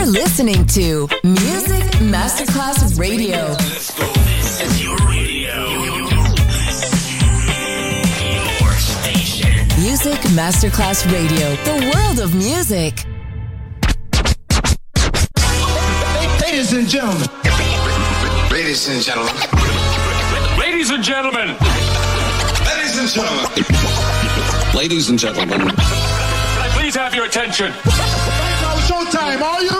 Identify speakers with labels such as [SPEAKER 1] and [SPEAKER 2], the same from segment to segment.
[SPEAKER 1] You're listening to Music Masterclass Radio.
[SPEAKER 2] Let's go. This is your radio. Your station.
[SPEAKER 1] Music Masterclass Radio. The world of music.
[SPEAKER 3] Ladies and gentlemen.
[SPEAKER 4] Ladies and gentlemen.
[SPEAKER 5] Ladies and gentlemen.
[SPEAKER 4] Ladies and gentlemen.
[SPEAKER 6] Ladies and gentlemen.
[SPEAKER 5] Can I Please have your attention.
[SPEAKER 3] Showtime, are you?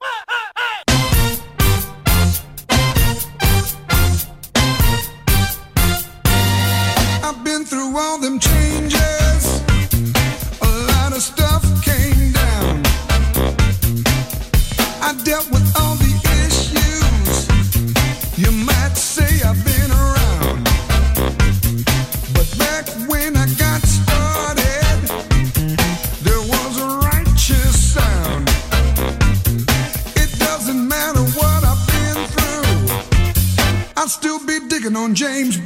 [SPEAKER 3] James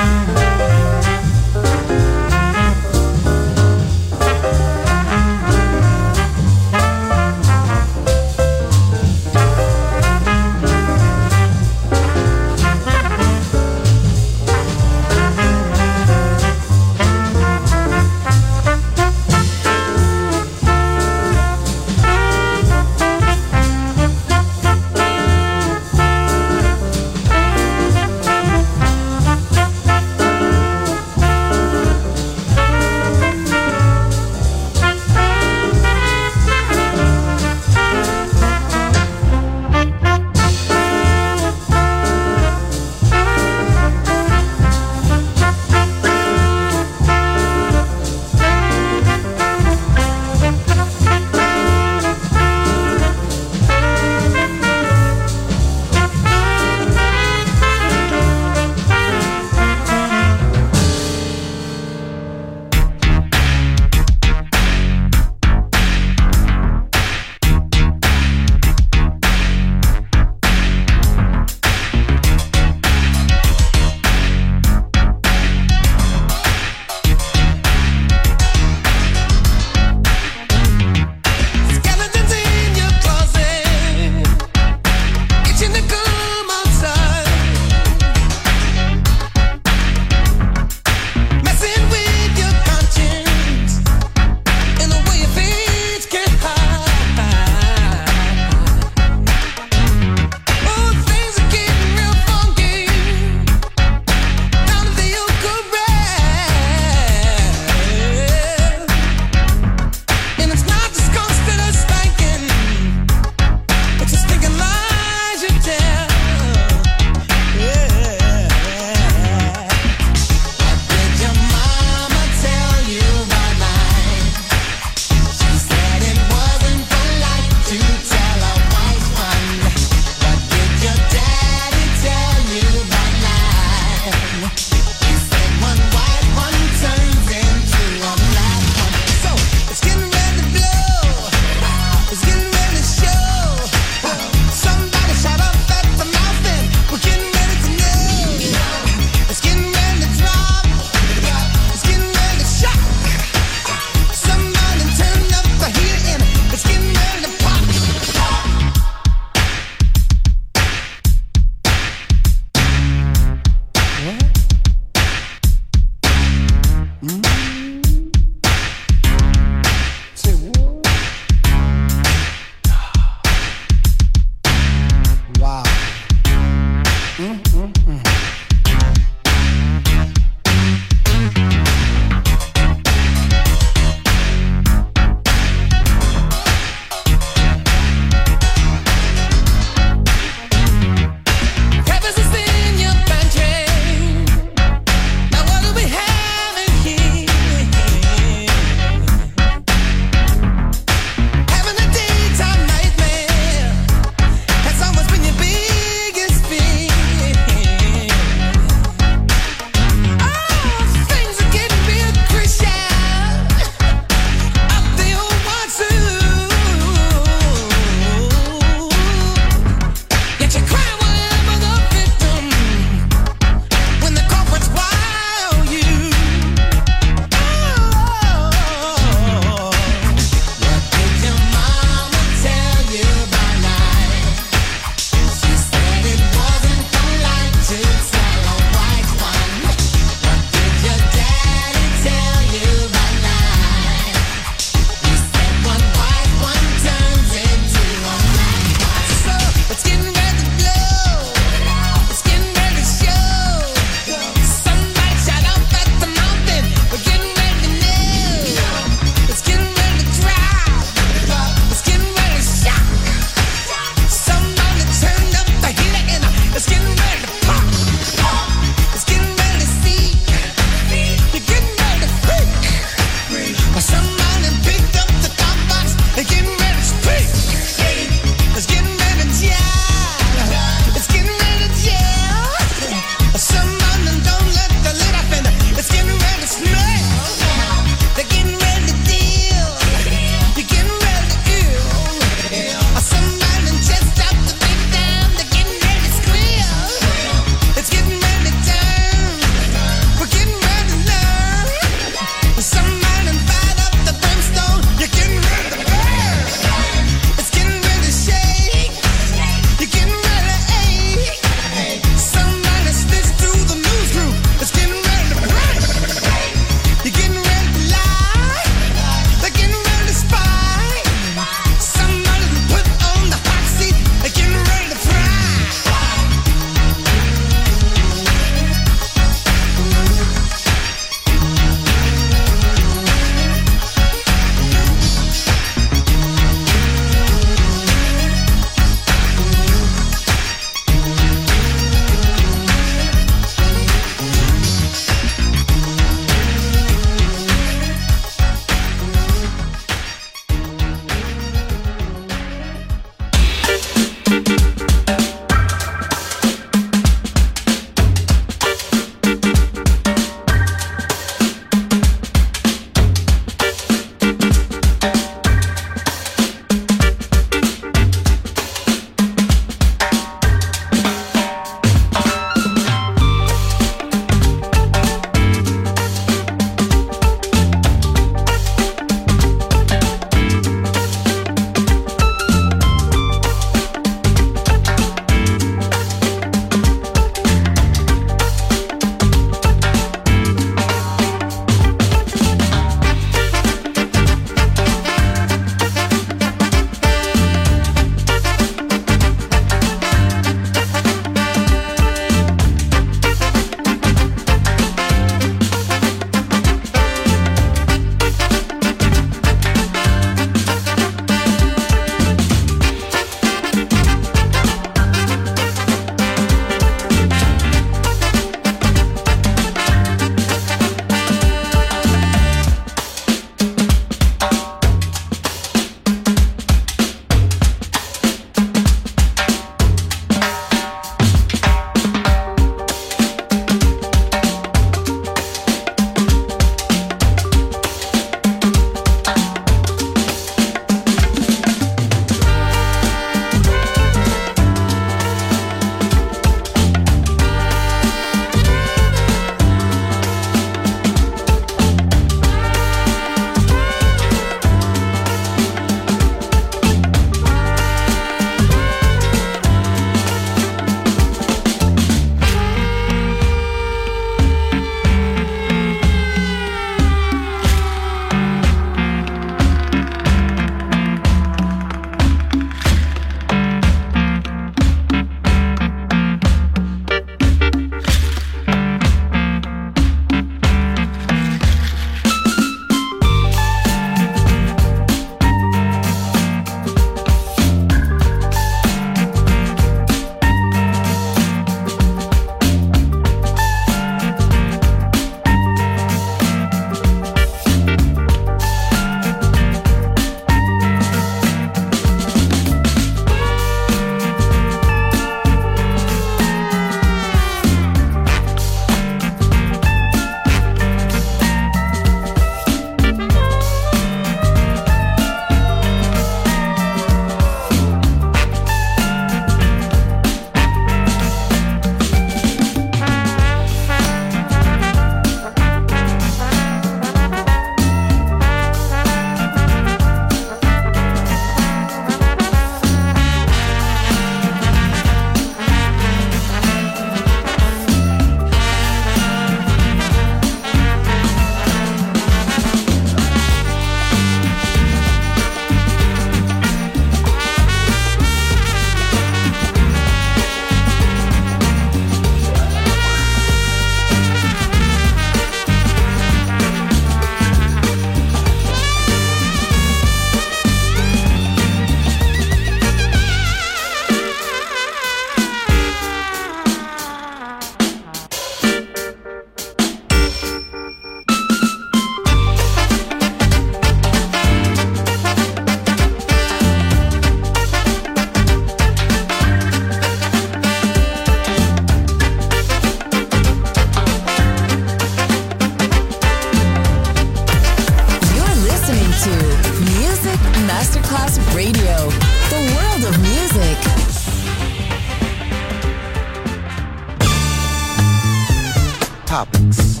[SPEAKER 7] topics.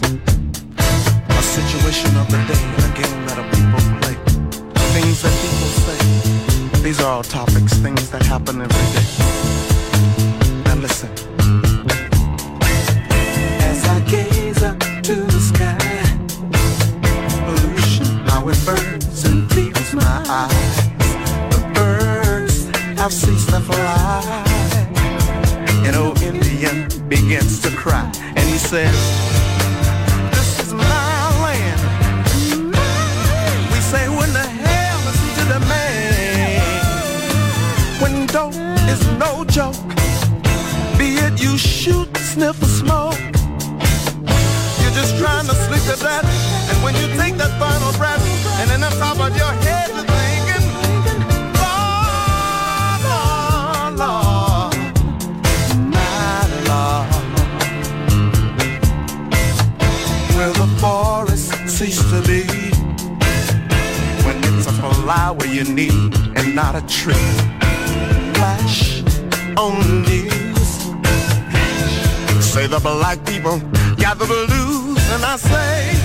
[SPEAKER 7] A situation of the day, a game that a people play. Things that people say. These are all topics, things that happen every day. Now listen. As I gaze up to the sky, pollution, how it burns and feeds my eyes. The birds have ceased to fly. An old Indian begins to cry, and says, This is my land. We say, When the hell is to the man? When dope is no joke, be it you shoot, sniff, or smoke. You're just trying to sleep to that, and when you take that final breath, and in the top of your head, you're thinking, a flower you need and not a trick. Flash on news. Say the black people got the blues, and I say,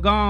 [SPEAKER 7] she's